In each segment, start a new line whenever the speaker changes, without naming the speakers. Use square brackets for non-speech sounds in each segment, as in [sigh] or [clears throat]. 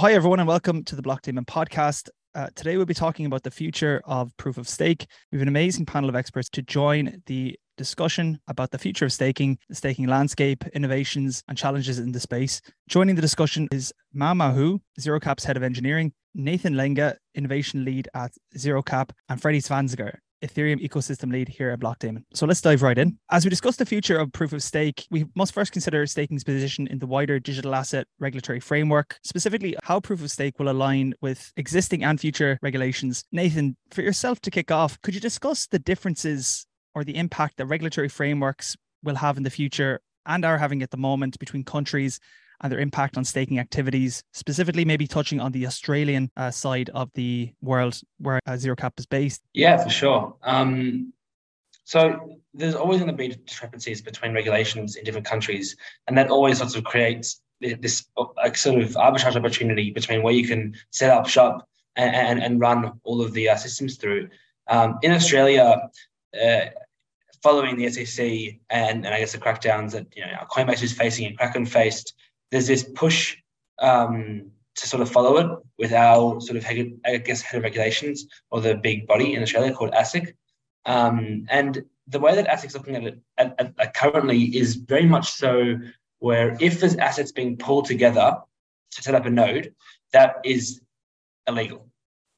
Hi, everyone, and welcome to the Blockdaemon podcast. Uh, today, we'll be talking about the future of proof of stake. We have an amazing panel of experts to join the discussion about the future of staking, the staking landscape, innovations, and challenges in the space. Joining the discussion is Mao Mao Hu, ZeroCap's head of engineering, Nathan Lenga, innovation lead at ZeroCap, and Freddie Zwanziger, Ethereum ecosystem lead here at Blockdaemon. So let's dive right in. As we discuss the future of proof of stake, we must first consider staking's position in the wider digital asset regulatory framework, specifically how proof of stake will align with existing and future regulations. Nathan, for yourself to kick off, could you discuss the differences or the impact that regulatory frameworks will have in the future and are having at the moment between countries and their impact on staking activities, specifically maybe touching on the Australian uh, side of the world where uh, Cap is based?
Yeah, for sure. Um, so there's always going to be discrepancies between regulations in different countries, and that always sort of creates this like, sort of arbitrage opportunity between where you can set up shop and, and, and run all of the uh, systems through. Um, in Australia, uh, following the SEC and, and I guess the crackdowns that you know Coinbase is facing and Kraken faced, there's this push um, to sort of follow it with our sort of, I guess, head of regulations or the big body in Australia called ASIC. Um, and the way that ASIC's looking at it at, at, at currently is very much so where if there's assets being pulled together to set up a node, that is illegal.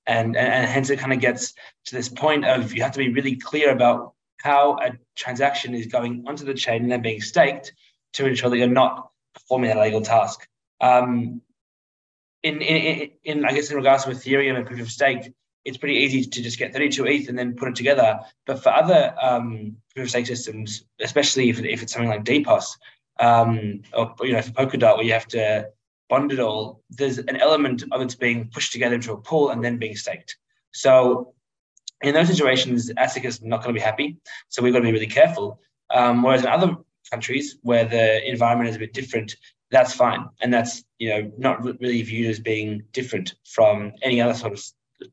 And, and, and hence it kind of gets to this point of you have to be really clear about how a transaction is going onto the chain and then being staked to ensure that you're not performing that legal task. Um, in, in, in, I guess, in regards to Ethereum and proof of stake, it's pretty easy to just get 32 ETH and then put it together. But for other um, proof of stake systems, especially if, if it's something like DPoS, um, or you know, for Polkadot, where you have to bond it all, there's an element of it being pushed together into a pool and then being staked. So in those situations, ASIC is not going to be happy. So we've got to be really careful. Um, whereas in other countries where the environment is a bit different, that's fine. And that's, you know, not really viewed as being different from any other sort of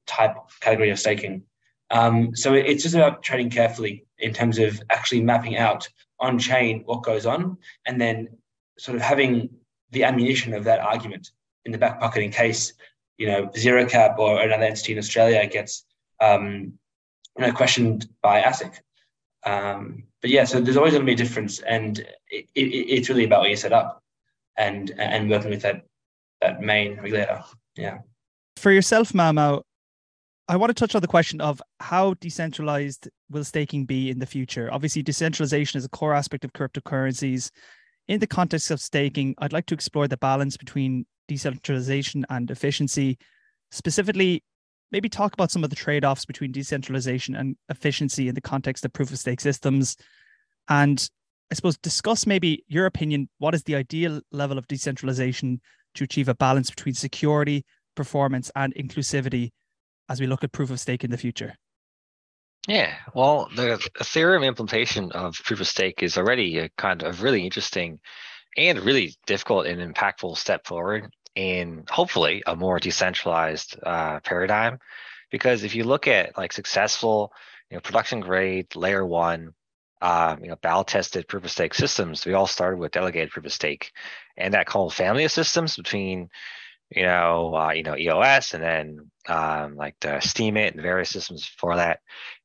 type category of staking. Um, so it's just about trading carefully in terms of actually mapping out on chain what goes on and then sort of having the ammunition of that argument in the back pocket in case, you know, ZeroCap or another entity in Australia gets um, you know, questioned by ASIC. Um, but yeah, so there's always going to be a difference, and it, it, it's really about what you set up and and working with that that main regulator. Yeah.
For yourself, Mao, I want to touch on the question of how decentralized will staking be in the future. Obviously, decentralization is a core aspect of cryptocurrencies. In the context of staking, I'd like to explore the balance between decentralization and efficiency. Specifically, maybe talk about some of the trade-offs between decentralization and efficiency in the context of proof of stake systems. And i suppose discuss maybe your opinion what is the ideal level of decentralization to achieve a balance between security performance and inclusivity as we look at proof of stake in the future?
Yeah, well, the Ethereum implementation of proof of stake is already a kind of really interesting and really difficult and impactful step forward in hopefully a more decentralized uh, paradigm. Because if you look at like successful, you know, production grade layer one, um, you know, battle tested proof of stake systems, we all started with delegated proof of stake, and that called family of systems between, you know, uh, you know, EOS and then um, like the Steemit and various systems for that.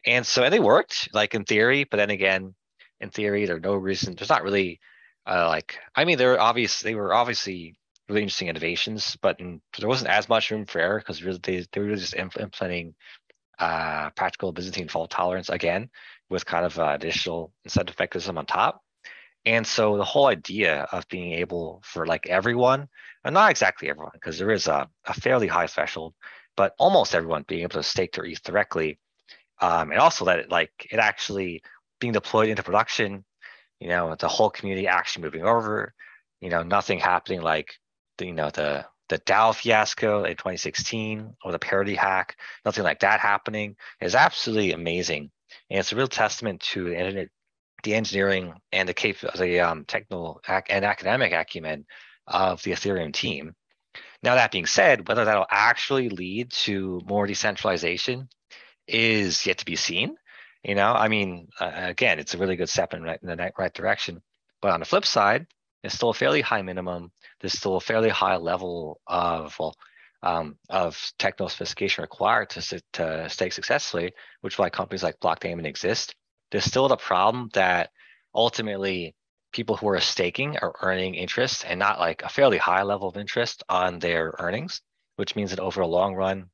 And so and they worked like in theory, but then again, in theory, there's no reason. There's not really uh, like I mean, they're obvious. They were obviously really interesting innovations, but in, there wasn't as much room for error because really they, they were really just implementing uh, practical Byzantine fault tolerance again with kind of uh, additional incentive mechanism on top. And so the whole idea of being able for like everyone, and not exactly everyone, because there is a, a fairly high threshold, but almost everyone being able to stake their ETH directly, um, and also that it, like it actually being deployed into production, you know, the whole community actually moving over, you know, nothing happening like you know the the DAO fiasco in 2016 or the parity hack, nothing like that happening is absolutely amazing. And it's a real testament to the, internet, the engineering and the, cap- the um, technical and academic acumen of the Ethereum team. Now, that being said, whether that'll actually lead to more decentralization is yet to be seen. You know, I mean, uh, again, it's a really good step in, right, in the right direction. But on the flip side, it's still a fairly high minimum there's still a fairly high level of well um, of techno sophistication required to, to stake successfully, which is why companies like Blockdaemon exist. There's still the problem that ultimately people who are staking are earning interest and not like a fairly high level of interest on their earnings, which means that over a long run,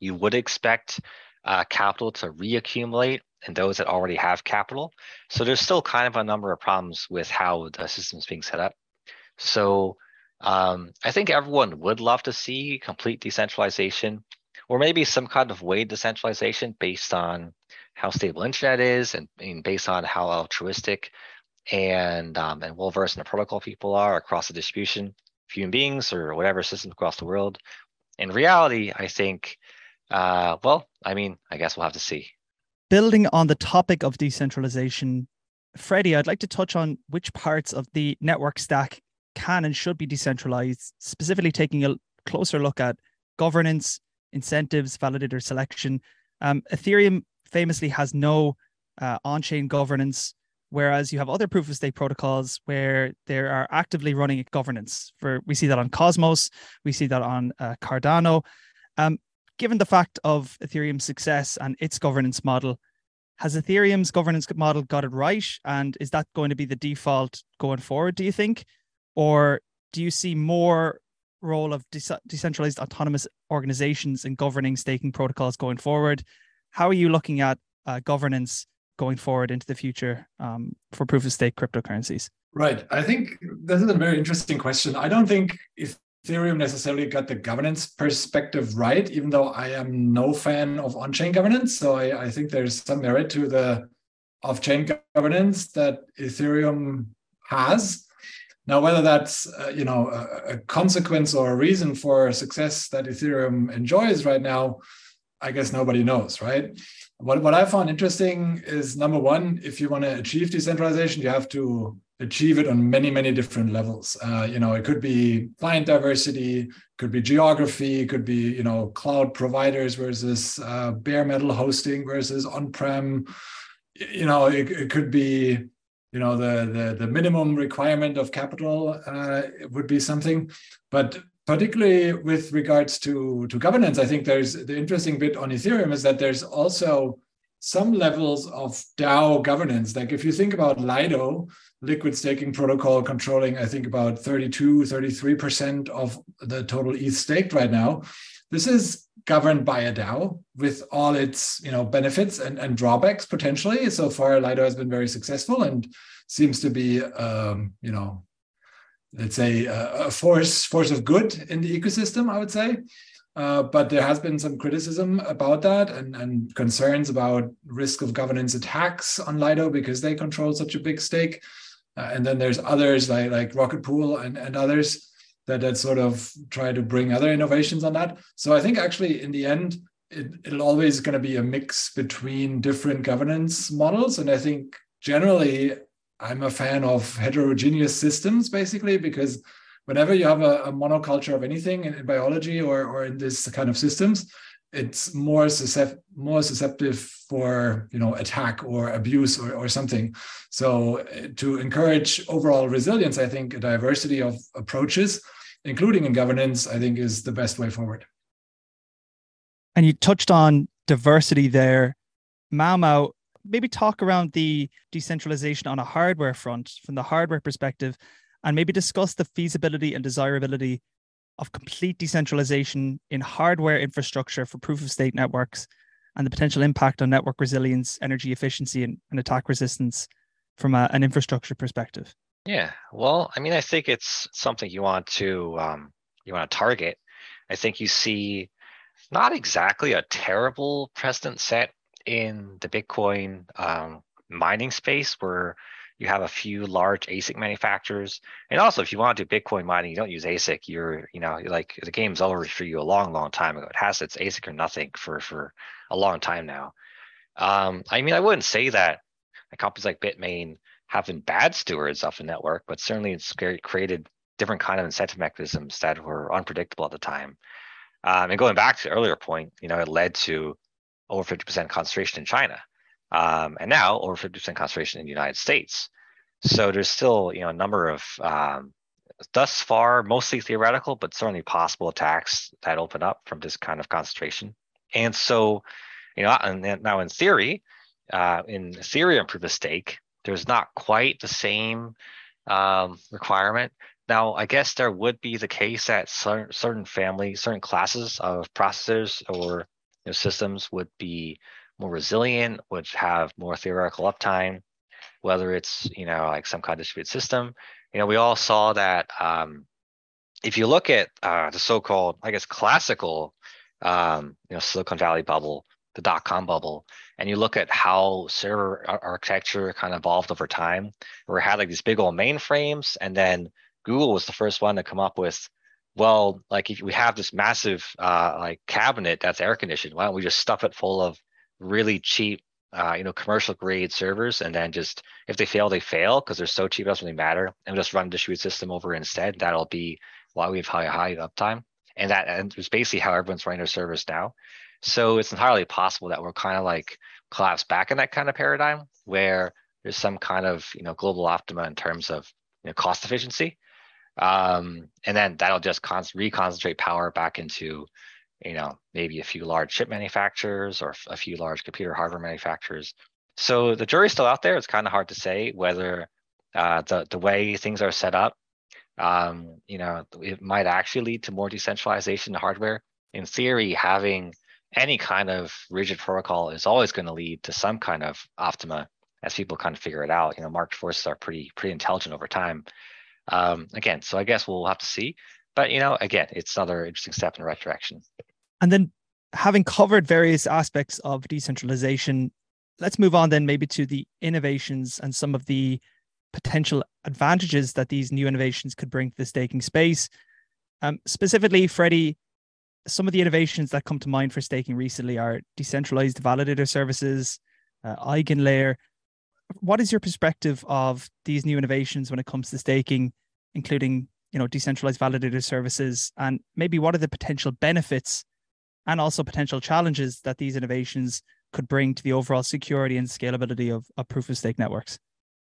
you would expect uh, capital to reaccumulate and those that already have capital. So there's still kind of a number of problems with how the system is being set up. So um, I think everyone would love to see complete decentralization or maybe some kind of weighted decentralization based on how stable internet is and, and based on how altruistic and um, and well versed in the protocol people are across the distribution of human beings or whatever systems across the world. In reality, I think, uh, well, I mean, I guess we'll have to see.
Building on the topic of decentralization, Freddie, I'd like to touch on which parts of the network stack can and should be decentralized, specifically taking a closer look at governance, incentives, validator selection. Um, Ethereum famously has no uh, on chain governance, whereas you have other proof of stake protocols where they are actively running governance. For we see that on Cosmos, we see that on uh, Cardano. Um, given the fact of Ethereum's success and its governance model, has Ethereum's governance model got it right? And is that going to be the default going forward, do you think? Or do you see more role of de- decentralized autonomous organizations in governing staking protocols going forward? How are you looking at uh, governance going forward into the future um, for proof of stake cryptocurrencies?
Right. I think this is a very interesting question. I don't think if Ethereum necessarily got the governance perspective right, even though I am no fan of on chain governance. So I, I think there's some merit to the off chain governance that Ethereum has. Now, whether that's uh, you know a, a, consequence or a reason for success that Ethereum enjoys right now, I guess nobody knows, right? What what I found interesting is number one, if you want to achieve decentralization, you have to achieve it on many many different levels. Uh, you know, it could be client diversity, could be geography, could be you know cloud providers versus uh, bare metal hosting versus on prem. You know, it, it could be you know the the, the minimum requirement of capital uh, would be something but particularly with regards to to governance i think there's the interesting bit on ethereum is that there's also some levels of dao governance like if you think about lido liquid staking protocol controlling i think about 32 33% of the total eth staked right now this is governed by a DAO with all its you know benefits and, and drawbacks potentially. So far, Lido has been very successful and seems to be um, you know let's say a, force force of good in the ecosystem. I would say. Uh, but there has been some criticism about that and, and concerns about risk of governance attacks on Lido because they control such a big stake. Uh, and then there's others like, like Rocket Pool and, and others that that sort of try to bring other innovations on that. So I think actually in the end, it, it'll always going to be a mix between different governance models. And I think generally I'm a fan of heterogeneous systems basically because whenever you have a, a monoculture of anything in, in, biology or, or in this kind of systems, it's more more susceptible for you know attack or abuse or, or something. So uh, to encourage overall resilience, I think a diversity of approaches including in governance, I think is the best way forward.
And you touched on diversity there. Mao, maybe talk around the decentralization on a hardware front from the hardware perspective, and maybe discuss the feasibility and desirability of complete decentralization in hardware infrastructure for proof of stake networks and the potential impact on network resilience, energy efficiency, and, and attack resistance from a, an infrastructure perspective.
Yeah, well, I mean, I think it's something you want to um, you want to target. I think you see not exactly a terrible precedent set in the Bitcoin um, mining space where you have a few large ASIC manufacturers. And also, if you want to do Bitcoin mining, you don't use ASIC. You're, you know, like the game's over for you a long, long time ago. It has its ASIC or nothing for for a long time now. Um, I mean, I wouldn't say that companies like Bitmain have been bad stewards of the network, but certainly it's created different kind of incentive mechanisms that were unpredictable at the time. Um, and going back to the earlier point, you know, it led to over 50% concentration in China, um, and now over 50% concentration in the United States. So there's still, you know, a number of um, thus far mostly theoretical, but certainly possible attacks that open up from this kind of concentration. And so, you know, and now in theory, uh, in Ethereum proof of stake, there's not quite the same um, requirement. Now, I guess there would be the case that certain, certain family, certain classes of processors or know, systems would be more resilient, would have more theoretical uptime, whether it's you know like some kind of distributed system. You know, we all saw that um, if you look at uh, the so-called, I guess, classical, um, you know, Silicon Valley bubble, the dot-com bubble, and you look at how server architecture kind of evolved over time, where it had like these big old mainframes, and then Google was the first one to come up with, well, like if we have this massive uh, like cabinet that's air conditioned, why don't we just stuff it full of really cheap, uh, you know, commercial grade servers, and then just if they fail, they fail because they're so cheap, it doesn't really matter, and just run distributed system over instead. That'll be why we have high high uptime, and that and it's basically how everyone's running their servers now. So it's entirely possible that we're kind of like collapse back in that kind of paradigm where there's some kind of you know global optima in terms of you know, cost efficiency, um, and then that'll just con- reconcentrate power back into you know maybe a few large chip manufacturers or a few large computer hardware manufacturers. So the jury's still out there. It's kind of hard to say whether uh, the the way things are set up, um, you know, it might actually lead to more decentralization of hardware. In theory, having any kind of rigid protocol is always going to lead to some kind of optima as people kind of figure it out. You know, market forces are pretty pretty intelligent over time. Um, again, so I guess we'll have to see. But you know, again, it's another interesting step in the right direction.
And then having covered various aspects of decentralization, let's move on then maybe to the innovations and some of the potential advantages that these new innovations could bring to the staking space. Um, specifically, Freddie, some of the innovations that come to mind for staking recently are decentralized validator services, uh, EigenLayer. What is your perspective of these new innovations when it comes to staking, including you know decentralized validator services, and maybe what are the potential benefits and also potential challenges that these innovations could bring to the overall security and scalability of, of proof of stake networks?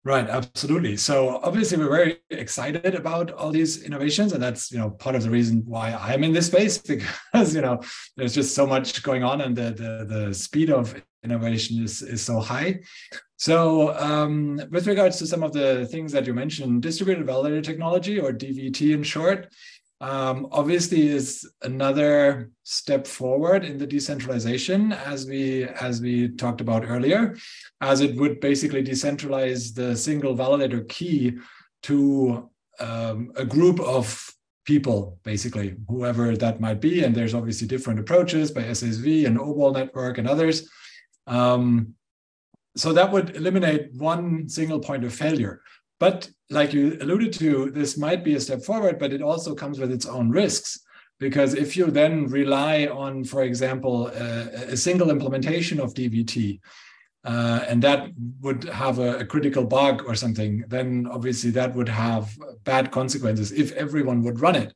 Right, absolutely. So obviously we're very excited about all these innovations, and that's you know part of the reason why I'm in this space [laughs] because you know there's just so much going on, and the the, the speed of innovation is is so high. So um, with regards to some of the things that you mentioned, distributed validator technology or DVT in short, um, obviously is another step forward in the decentralization as we as we talked about earlier as it would basically decentralize the single validator key to um, a group of people basically whoever that might be. And there's obviously different approaches by ssv and obol network and others. Um, so that would eliminate one single point of failure but like you alluded to, this might be a step forward, but it also comes with its own risks. Because if you then rely on, for example, a, single implementation of DVT, uh, and that would have a, a, critical bug or something, then obviously that would have bad consequences if everyone would run it.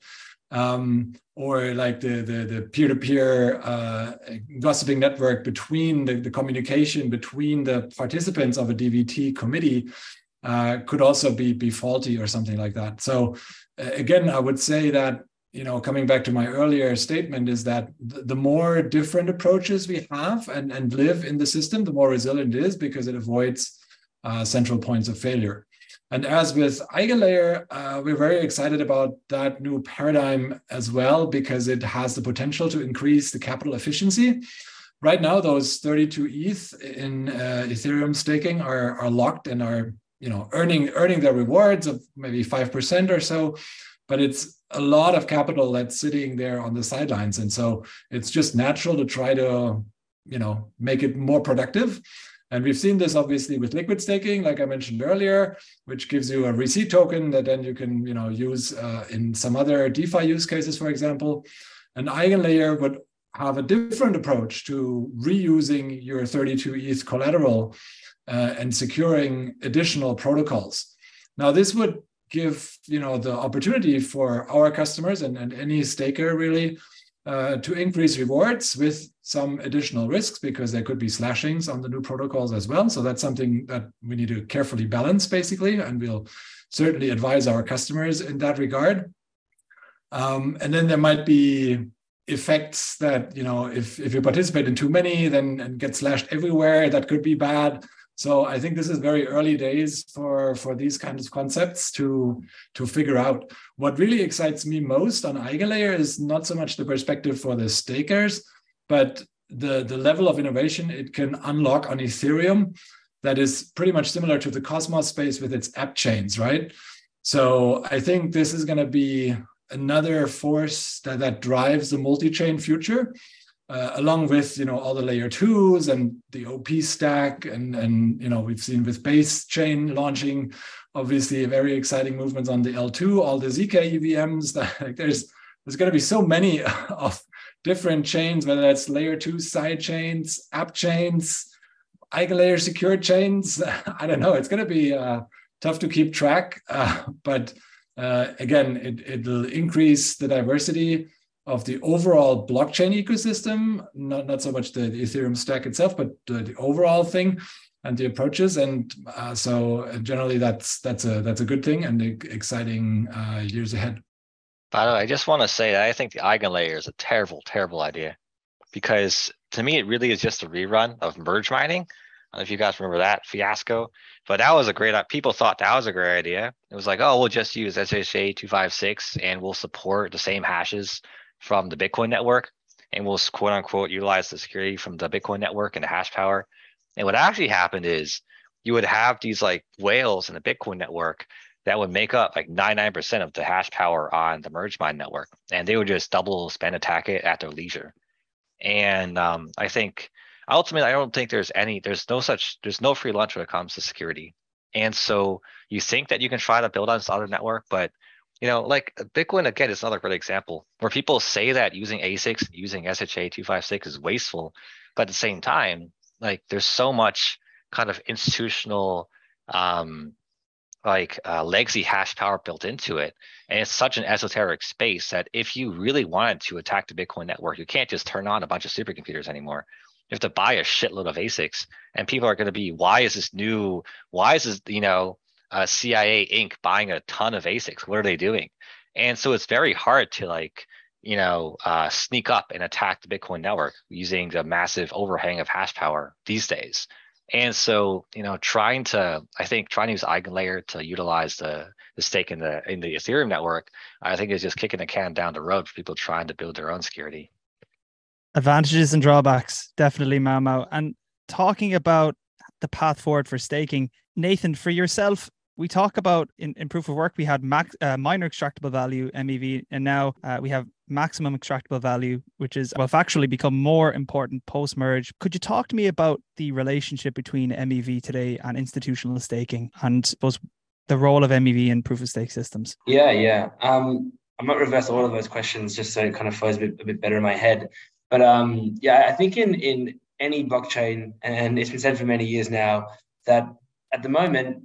Um, or like the the, the peer-to-peer uh, gossiping network between the, the communication between the participants of a DVT committee uh, could also be be faulty or something like that. So uh, again, I would say that you know coming back to my earlier statement is that the more different approaches we have and and live in the system, the more resilient it is because it avoids uh, central points of failure. And as with EigenLayer, uh, we're very excited about that new paradigm as well because it has the potential to increase the capital efficiency. Right now, those 32 ETH in uh, Ethereum staking are, are locked and are you know earning earning their rewards of maybe 5% or so but it's a lot of capital that's sitting there on the sidelines. And so it's just natural to try to you know make it more productive. And we've seen this obviously with liquid staking like i mentioned earlier which gives you a receipt token that then you can you know use uh, in some other defi use cases for example. An eigenlayer would have a different approach to reusing your 32 eth collateral uh, and securing additional protocols. Now, this would give you know the opportunity for our customers and, and any staker really uh, to increase rewards with some additional risks because there could be slashings on the new protocols as well. So that's something that we need to carefully balance, basically, and we'll certainly advise our customers in that regard. Um, and then there might be effects that you know if if you participate in too many, then and get slashed everywhere, that could be bad. So I think this is very early days for for these kinds of concepts to to figure out. What really excites me most on EigenLayer is not so much the perspective for the stakers, but the the level of innovation it can unlock on Ethereum that is pretty much similar to the Cosmos space with its app chains, right? So I think this is going to be another force that, that drives the multi-chain future uh, along with you know all the layer twos and the op stack and and you know we've seen with base chain launching obviously very exciting movements on the l2 all the zk evms that [laughs] like there's there's going to be so many [laughs] of different chains whether that's layer two side chains app chains eigenlayer secure chains. [laughs] I don't know. It's going to be uh, tough to keep track uh, but uh, again it, it'll increase the diversity of the overall blockchain ecosystem, not, not so much the, the Ethereum stack itself, but the, the, overall thing and the approaches. And uh, so uh, generally that's that's a that's a good thing and exciting uh, years ahead.
By the way, I just want to say that I think the eigenlayer is a terrible, terrible idea because to me it really is just a rerun of merge mining. I don't know if you guys remember that fiasco, but that was a great. People thought that was a great idea. It was like, oh, we'll just use SHA two five six and we'll support the same hashes from the Bitcoin network and we'll quote unquote utilize the security from the Bitcoin network and the hash power. And what actually happened is you would have these like whales in the Bitcoin network that would make up like 99% of the hash power on the merge mine network. And they would just double spend attack it at their leisure. And um, I think ultimately, I don't think there's any, there's no such, there's no free lunch when it comes to security. And so you think that you can try to build on this other network, but you know, like uh, Bitcoin again is another great example where people say that using ASICs, using SHA two five six is wasteful, but at the same time, like there's so much kind of institutional um, like uh, legacy hash power built into it. And it's such an esoteric space that if you really wanted to attack the Bitcoin network, you can't just turn on a bunch of supercomputers anymore. You have to buy a shitload of ASICs. And people are going to be, why is this new? Why is this, you know, uh, CIA Inc. buying a ton of ASICs. What are they doing? And so it's very hard to like, you know, uh, sneak up and attack the Bitcoin network using the massive overhang of hash power these days. And so, you know, trying to, I think, trying to use EigenLayer to utilize the the stake in the in the Ethereum network, I think is just kicking the can down the road for people trying to build their own security.
Advantages and drawbacks, definitely, Mao And talking about the path forward for staking, Nathan, for yourself, we talk about in, in proof of work we had max uh, miner extractable value mev and now uh, we have maximum extractable value which is well actually become more important post merge could you talk to me about the relationship between mev today and institutional staking and suppose the role of mev in proof of stake systems?
Yeah yeah. Um i might reverse all of those questions just so it kind of flows a bit, a bit better in my head. But um yeah i think in in any blockchain and it's been said for many years now that at the moment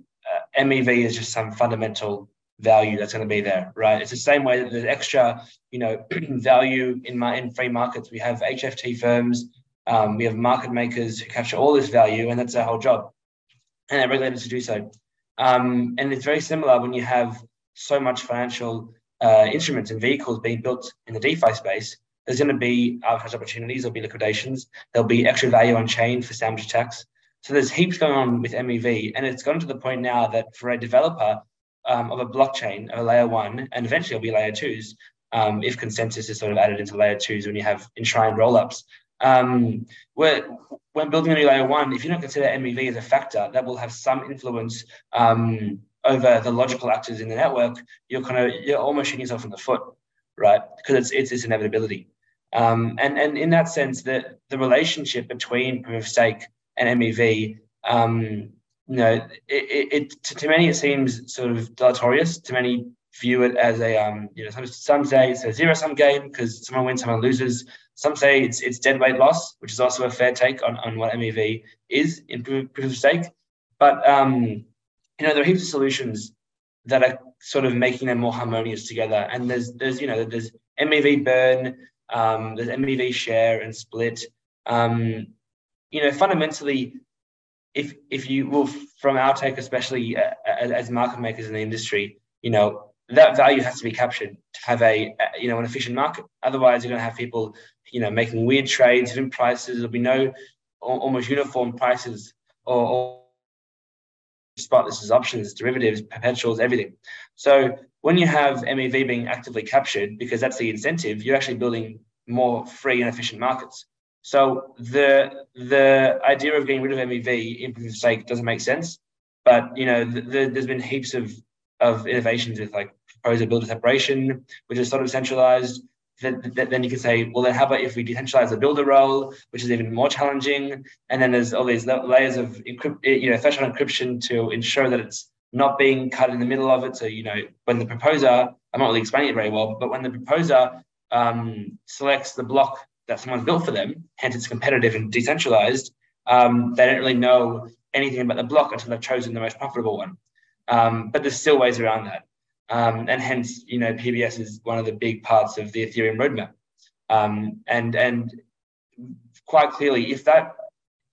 MEV is just some fundamental value that's going to be there, right? It's the same way that there's extra, you know, [clears throat] value in my in free markets. We have HFT firms, um, we have market makers who capture all this value, and that's their whole job, and they're regulated to do so. Um, and it's very similar when you have so much financial uh, instruments and vehicles being built in the DeFi space. There's going to be arbitrage opportunities. There'll be liquidations. There'll be extra value on chain for sandwich attacks. So there's heaps going on with MEV, and it's gotten to the point now that for a developer um, of a blockchain, of a layer one, and eventually it'll be layer twos, um, if consensus is sort of added into layer twos when you have enshrined rollups. Um, when building a new layer one, if you don't consider MEV as a factor, that will have some influence um, over the logical actors in the network. You're kind of you're almost shooting yourself in the foot, right? Because it's it's, it's inevitability. Um, and and in that sense, the the relationship between proof of stake and MEV, um, you know, it, it, to, to, many it seems sort of deleterious. To many view it as a, um, you know, some, some say it's a zero sum game because someone wins, someone loses. Some say it's it's dead weight loss, which is also a fair take on, on what MEV is in proof, proof of stake. But um, you know, there are heaps of solutions that are sort of making them more harmonious together. And there's there's you know there's MEV burn, Um, there's MEV share and split. Um, you know, fundamentally, if if you will, from our take, especially uh, as, as market makers in the industry, you know, that value has to be captured to have a, you know an efficient market. Otherwise, you're going to have people you know making weird trades, different prices. There'll be no almost uniform prices or, or spot. This is options, derivatives, perpetuals, everything. So when you have MEV being actively captured, because that's the incentive, you're actually building more free and efficient markets. So the the idea of getting rid of MEV in proof of stake doesn't make sense. But you know, the, the, there's been heaps of of innovations with like proposer builder separation, which is sort of centralized. Then, then you can say, well, then how about if we decentralize the builder role, which is even more challenging? And then there's all these layers of encrypt, you know, threshold encryption to ensure that it's not being cut in the middle of it. So, you know, when the proposer, I'm not really explaining it very well, but when the proposer um, selects the block that someone's built for them, hence it's competitive and decentralized, um, they don't really know anything about the block until they've chosen the most profitable one. Um, but there's still ways around that. Um, and hence, you know, PBS is one of the big parts of the Ethereum roadmap. Um, and and quite clearly, if that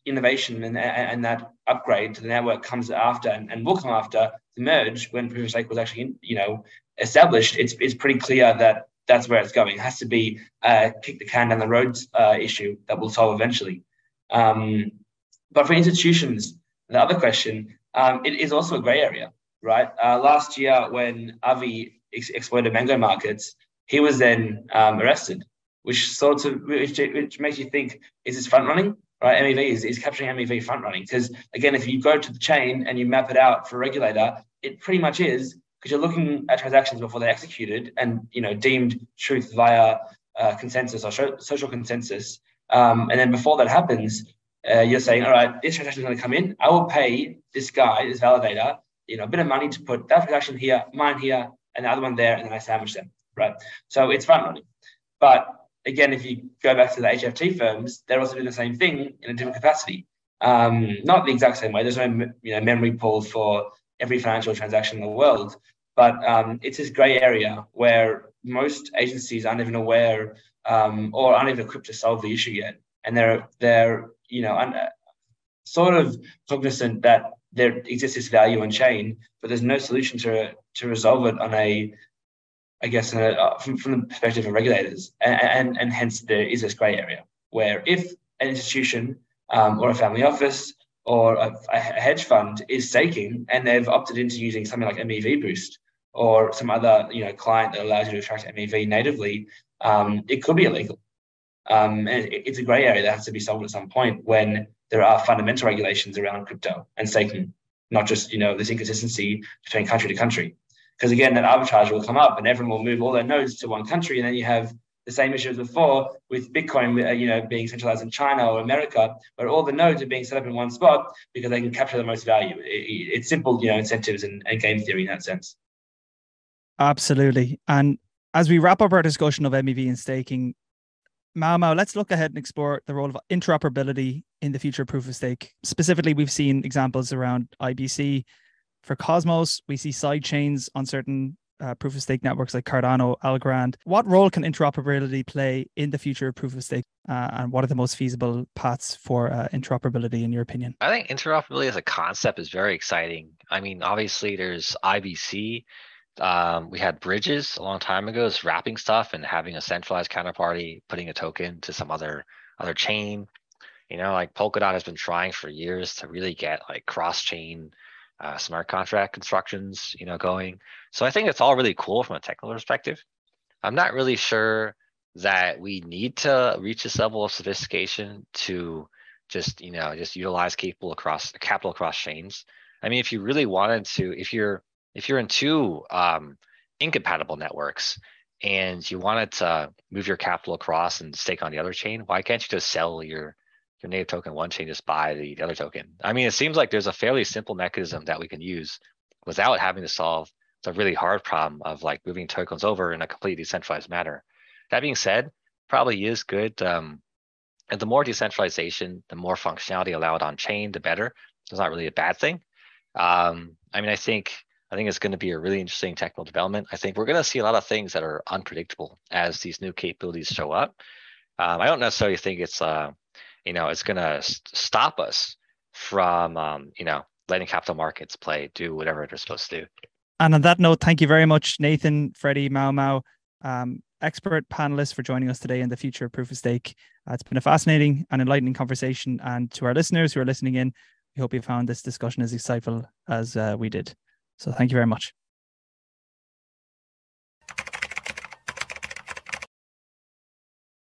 innovation and, and that upgrade to the network comes after and, and will come after the merge when proof of stake was actually, you know, established, it's it's pretty clear that that's where it's going. It has to be uh, kick the can down the road uh, issue that we'll solve eventually. Um, but for institutions, the other question, um, it is also a grey area right? Uh, last year, when Avi ex- exploited mango markets, he was then um, arrested, which sort of which, which makes you think: is this front running? Right, MEV is, is capturing MEV front running because again, if you go to the chain and you map it out for a regulator, it pretty much is because you're looking at transactions before they're executed and you know deemed truth via uh, consensus or social consensus. Um, and then before that happens, uh, you're saying, all right, this transaction is going to come in. I will pay this guy, this validator, you know, a bit of money to put that transaction here, mine here, and the other one there, and then I sandwich them, right? So it's front running. But again, if you go back to the HFT firms, they're also doing the same thing in a different capacity. Um, not the exact same way. There's no you know memory pool for every financial transaction in the world, but um, it's this grey area where most agencies aren't even aware um, or aren't even equipped to solve the issue yet, and they're they're you know un- sort of cognizant that there exists this value on chain, but there's no solution to to resolve it on a, I guess, a, uh, from, from the perspective of regulators, and, and, and hence there is this grey area where if an institution um, or a family office or a, a, hedge fund is staking and they've opted into using something like MEV Boost or some other you know client that allows you to extract MEV natively, um, it could be illegal. Um, and it, it's a grey area that has to be solved at some point when there are fundamental regulations around crypto and staking, not just you know this inconsistency between country to country. Because again, that arbitrage will come up, and everyone will move all their nodes to one country, and then you have the same issue as before with Bitcoin, uh, you know, being centralized in China or America, where all the nodes are being set up in one spot because they can capture the most value. It, it's simple, you know, incentives and, and game theory in that sense.
Absolutely. And as we wrap up our discussion of MEV and staking, Mao Mao, let's look ahead and explore the role of interoperability in the future of proof of stake. Specifically, we've seen examples around IBC. For Cosmos, we see side chains on certain uh, proof of stake networks like Cardano, Algorand. What role can interoperability play in the future of proof of stake? Uh, and what are the most feasible paths for uh, interoperability, in your opinion?
I think interoperability as a concept is very exciting. I mean, obviously, there's IBC, um, we had bridges a long time ago, is wrapping stuff and having a centralized counterparty putting a token to some other other chain. You know, like Polkadot has been trying for years to really get like cross chain uh, smart contract constructions, you know, going. So I think it's all really cool from a technical perspective. I'm not really sure that we need to reach this level of sophistication to just, you know, just utilize capable across capital across chains. I mean, if you really wanted to, if you're if you're in two um, incompatible networks and you wanted to move your capital across and stake on the other chain, why can't you just sell your your native token one chain, just buy the, the other token? I mean, it seems like there's a fairly simple mechanism that we can use without having to solve the really hard problem of like moving tokens over in a completely decentralized manner. That being said, probably is good. Um, and the more decentralization, the more functionality allowed on chain, the better. It's not really a bad thing. Um, I mean, I think I think it's going to be a really interesting technical development. I think we're going to see a lot of things that are unpredictable as these new capabilities show up. Um, I don't necessarily think it's, uh, you know, it's going to st- stop us from, um, you know, letting capital markets play, do whatever they're supposed to do.
And on that note, thank you very much, Nathan, Freddie, Mao Mao, um, expert panelists for joining us today in the future of proof of stake. Uh, it's been a fascinating and enlightening conversation. And to our listeners who are listening in, we hope you found this discussion as insightful as uh, we did. So thank you very much.